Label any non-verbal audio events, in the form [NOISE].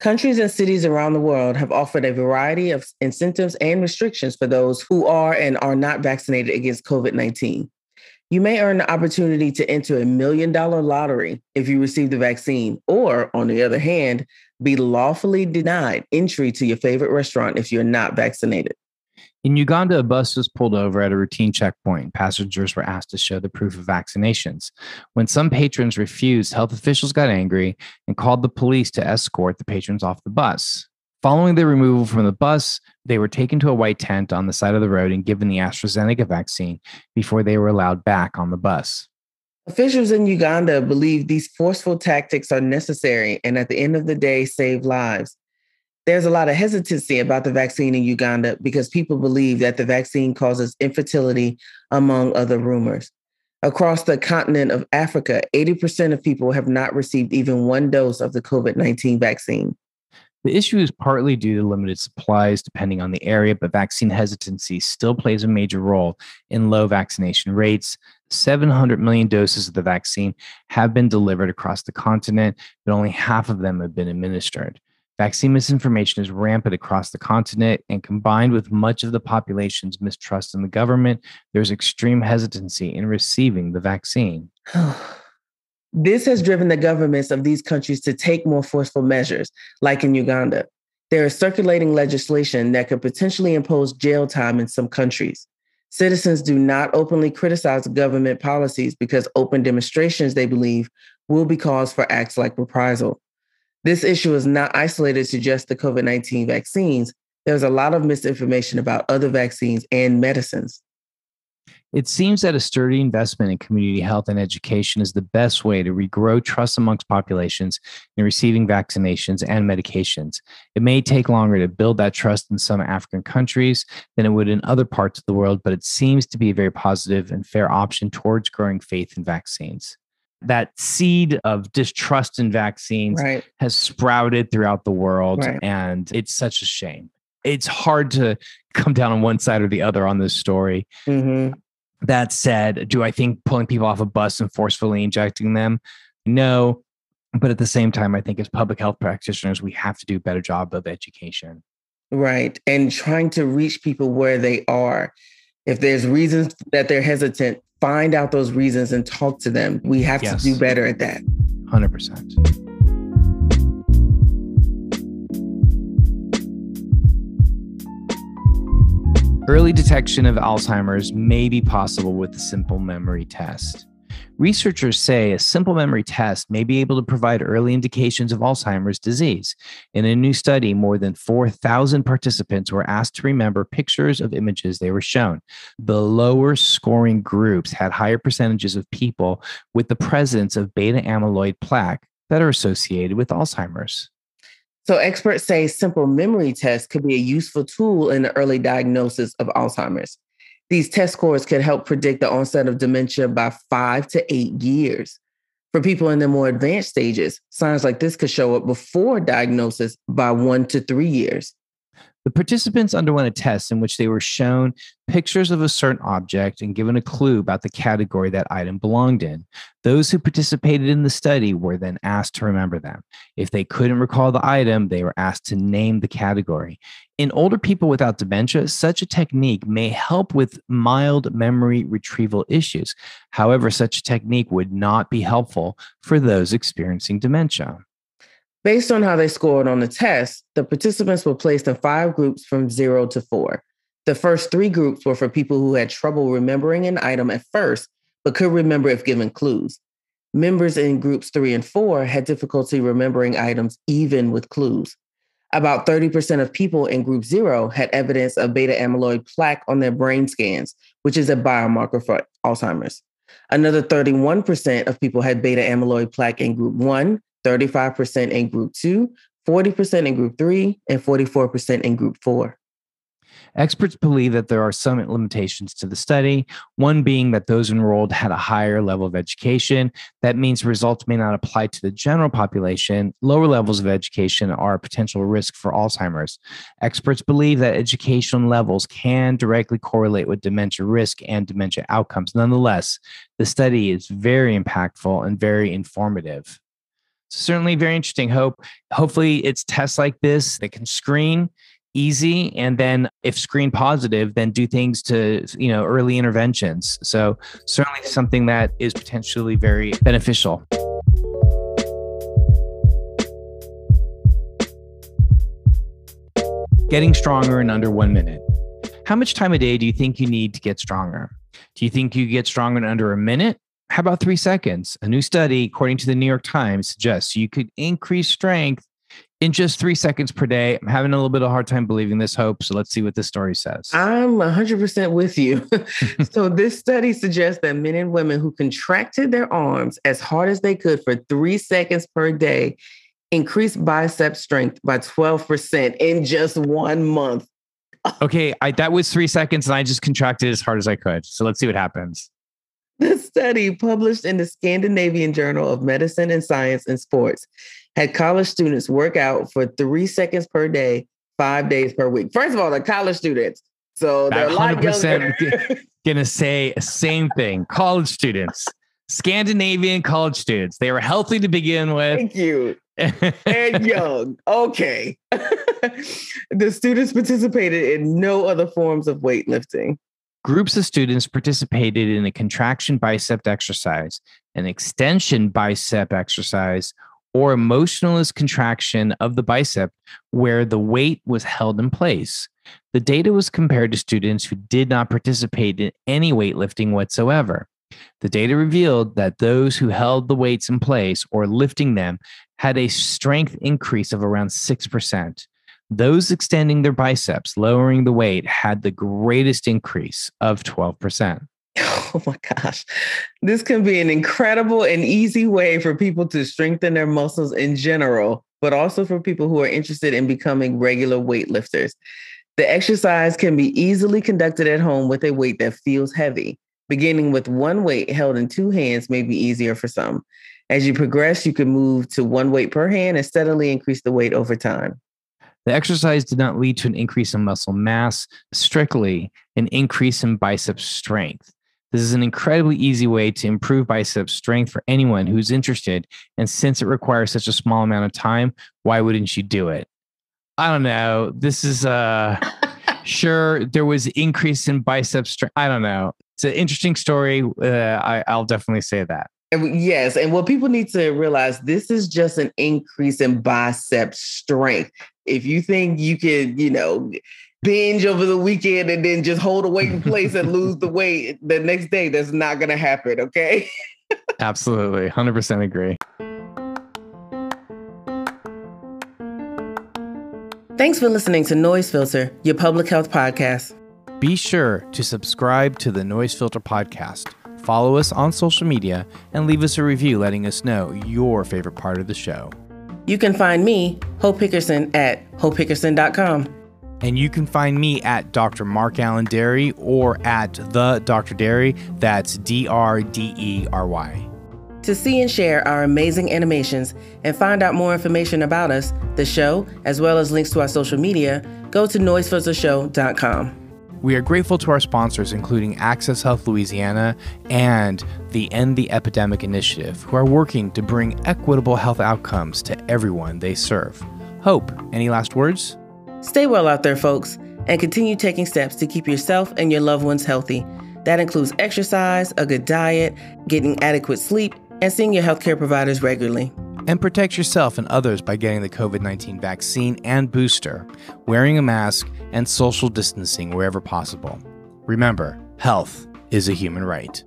Countries and cities around the world have offered a variety of incentives and restrictions for those who are and are not vaccinated against COVID 19. You may earn the opportunity to enter a million dollar lottery if you receive the vaccine, or on the other hand, be lawfully denied entry to your favorite restaurant if you're not vaccinated. In Uganda, a bus was pulled over at a routine checkpoint. Passengers were asked to show the proof of vaccinations. When some patrons refused, health officials got angry and called the police to escort the patrons off the bus. Following their removal from the bus, they were taken to a white tent on the side of the road and given the AstraZeneca vaccine before they were allowed back on the bus. Officials in Uganda believe these forceful tactics are necessary and at the end of the day save lives. There's a lot of hesitancy about the vaccine in Uganda because people believe that the vaccine causes infertility, among other rumors. Across the continent of Africa, 80% of people have not received even one dose of the COVID 19 vaccine. The issue is partly due to limited supplies depending on the area, but vaccine hesitancy still plays a major role in low vaccination rates. 700 million doses of the vaccine have been delivered across the continent, but only half of them have been administered. Vaccine misinformation is rampant across the continent, and combined with much of the population's mistrust in the government, there's extreme hesitancy in receiving the vaccine. [SIGHS] this has driven the governments of these countries to take more forceful measures, like in Uganda. There is circulating legislation that could potentially impose jail time in some countries. Citizens do not openly criticize government policies because open demonstrations, they believe, will be cause for acts like reprisal. This issue is not isolated to just the COVID 19 vaccines. There's a lot of misinformation about other vaccines and medicines. It seems that a sturdy investment in community health and education is the best way to regrow trust amongst populations in receiving vaccinations and medications. It may take longer to build that trust in some African countries than it would in other parts of the world, but it seems to be a very positive and fair option towards growing faith in vaccines. That seed of distrust in vaccines Right. has sprouted throughout the world, Right. and it's such a shame. It's hard to come down on one side or the other on this story. Mhm. That said, do I think pulling people off a bus and forcefully injecting them? No. But at the same time, I think as public health practitioners, we have to do a better job of education. Right. And trying to reach people where they are. If there's reasons that they're hesitant, find out those reasons and talk to them. We have Yes. to do better at that. 100%. Early detection of Alzheimer's may be possible with a simple memory test. Researchers say a simple memory test may be able to provide early indications of Alzheimer's disease. In a new study, more than 4,000 participants were asked to remember pictures of images they were shown. The lower scoring groups had higher percentages of people with the presence of beta amyloid plaque that are associated with Alzheimer's. So experts say simple memory tests could be a useful tool in the early diagnosis of Alzheimer's. These test scores could help predict the onset of dementia by five to eight years. For people in the more advanced stages, signs like this could show up before diagnosis by one to three years. The participants underwent a test in which they were shown pictures of a certain object and given a clue about the category that item belonged in. Those who participated in the study were then asked to remember them. If they couldn't recall the item, they were asked to name the category. In older people without dementia, such a technique may help with mild memory retrieval issues. However, such a technique would not be helpful for those experiencing dementia. Based on how they scored on the test, the participants were placed in five groups from zero to four. The first three groups were for people who had trouble remembering an item at first, but could remember if given clues. Members in groups three and four had difficulty remembering items even with clues. About 30% of people in group zero had evidence of beta amyloid plaque on their brain scans, which is a biomarker for Alzheimer's. Another 31% of people had beta amyloid plaque in group one, 35% in group two, 40% in group three, and 44% in group four. Experts believe that there are some limitations to the study, one being that those enrolled had a higher level of education. That means results may not apply to the general population. Lower levels of education are a potential risk for Alzheimer's. Experts believe that education levels can directly correlate with dementia risk and dementia outcomes. Nonetheless, the study is very impactful and very informative certainly very interesting. Hope hopefully it's tests like this that can screen easy and then if screen positive then do things to you know early interventions. So certainly something that is potentially very beneficial. Getting stronger in under one minute. How much time a day do you think you need to get stronger? Do you think you get stronger in under a minute how about three seconds a new study according to the new york times suggests you could increase strength in just three seconds per day. I'm having a little bit of a hard time believing this hope. So let's see what this story says. I'm 100% with you. [LAUGHS] so, this study suggests that men and women who contracted their arms as hard as they could for three seconds per day increased bicep strength by 12% in just one month. [LAUGHS] okay, I, that was three seconds, and I just contracted as hard as I could. So, let's see what happens. The study, published in the Scandinavian Journal of Medicine and Science and Sports, had college students work out for three seconds per day, five days per week. First of all, they're college students. So they're 100% gonna say same thing. College students, Scandinavian college students. They were healthy to begin with. Thank you. and [LAUGHS] young. Okay. [LAUGHS] the students participated in no other forms of weightlifting. Groups of students participated in a contraction bicep exercise, an extension bicep exercise, or a motionless contraction of the bicep where the weight was held in place. The data was compared to students who did not participate in any weightlifting whatsoever. The data revealed that those who held the weights in place or lifting them had a strength increase of around 6%. Those extending their biceps, lowering the weight, had the greatest increase of 12%. [LAUGHS] Oh my gosh. This can be an incredible and easy way for people to strengthen their muscles in general, but also for people who are interested in becoming regular weightlifters. The exercise can be easily conducted at home with a weight that feels heavy. Beginning with one weight held in two hands may be easier for some. As you progress, you can move to one weight per hand and steadily increase the weight over time. The exercise did not lead to an increase in muscle mass, strictly an increase in bicep strength. This is an incredibly easy way to improve bicep strength for anyone who's interested. And since it requires such a small amount of time, why wouldn't you do it? I don't know. This is uh [LAUGHS] sure there was increase in bicep strength. I don't know. It's an interesting story. Uh, I, I'll definitely say that. Yes. And what people need to realize this is just an increase in bicep strength. If you think you can, you know, binge over the weekend and then just hold a weight in place and lose the [LAUGHS] weight the next day. That's not going to happen. Okay. Absolutely. 100% agree. Thanks for listening to Noise Filter, your public health podcast. Be sure to subscribe to the Noise Filter podcast. Follow us on social media and leave us a review letting us know your favorite part of the show. You can find me, Hope Hickerson, at hopehickerson.com. And you can find me at Dr. Mark Alain Dery or at the Dr. Dery. That's D R D E R Y. To see and share our amazing animations and find out more information about us, the show, as well as links to our social media, go to noisefiltershow.com. We are grateful to our sponsors, including Access Health Louisiana and the End the Epidemic Initiative, who are working to bring equitable health outcomes to everyone they serve. Hope, any last words? Stay well out there, folks, and continue taking steps to keep yourself and your loved ones healthy. That includes exercise, a good diet, getting adequate sleep, and seeing your healthcare providers regularly. And protect yourself and others by getting the COVID 19 vaccine and booster, wearing a mask, and social distancing wherever possible. Remember, health is a human right.